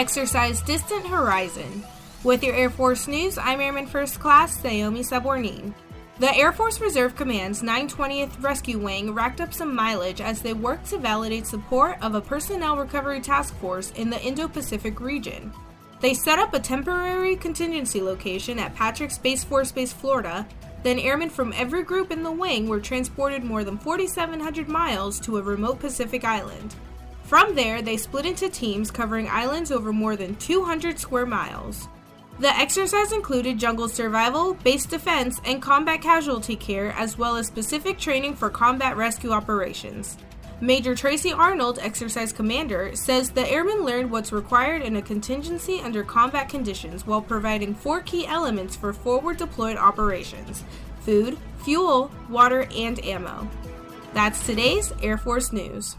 Exercise Distant Horizon. With your Air Force News, I'm Airman First Class Naomi Sabornin. The Air Force Reserve Command's 920th Rescue Wing racked up some mileage as they worked to validate support of a personnel recovery task force in the Indo Pacific region. They set up a temporary contingency location at Patrick Space Force Base, Florida. Then airmen from every group in the wing were transported more than 4,700 miles to a remote Pacific island. From there, they split into teams covering islands over more than 200 square miles. The exercise included jungle survival, base defense, and combat casualty care, as well as specific training for combat rescue operations. Major Tracy Arnold, exercise commander, says the airmen learned what's required in a contingency under combat conditions while providing four key elements for forward deployed operations food, fuel, water, and ammo. That's today's Air Force News.